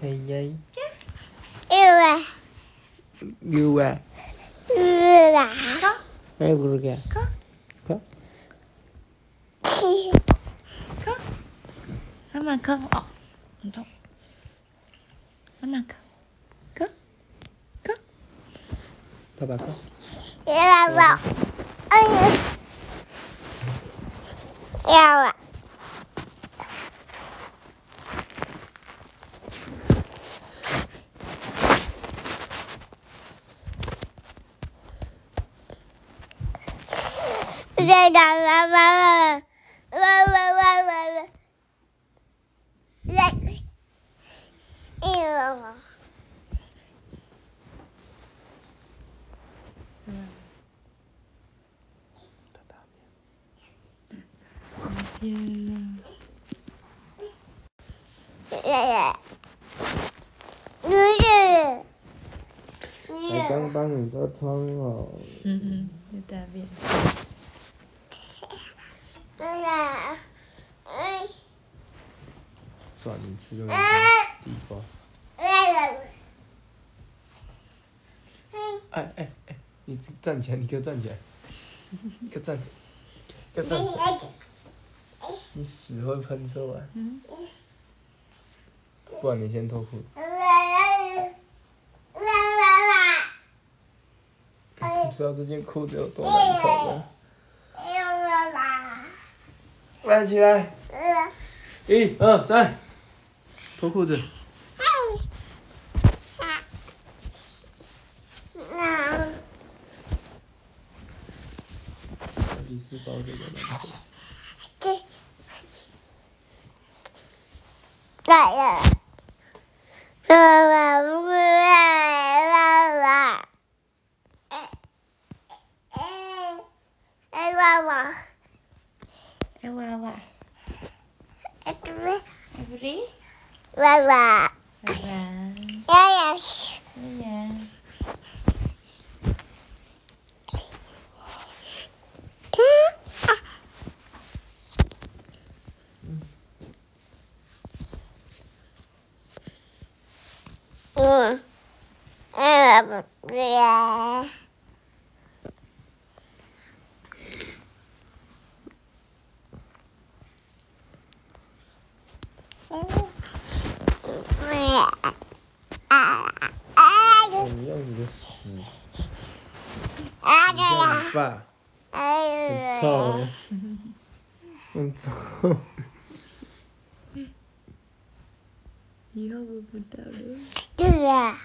嘿耶，因为有啊，是啦，哎，不是个，看，妈妈看哦，很痛。妈妈看，看，看，爸爸看，要不，哎呀，要在干嘛嘛？喂喂喂喂喂！来，哎呦！天哪！爷爷，女人，女还刚人，帮你都冲好，嗯嗯，你大便。算了，你吃就没哎，地瓜。哎哎哎，你站起来，你给我站起来，给我站起来，给我站起来，你屎会喷出来，不然你先脱裤子。你知道这件裤子有多难穿吗？站起来，呃，一二三，脱裤子。那第四包这个蓝色。这来了，啦啦啦啦啦，哎哎哎娃娃，哎娃娃，哎这边哎不对，娃娃，爸爸，呀呀，哎呀，嗯，哎不呀。你用你的屎，啊你叫你爸，很臭哎，的，很臭。以后闻不到了。对呀。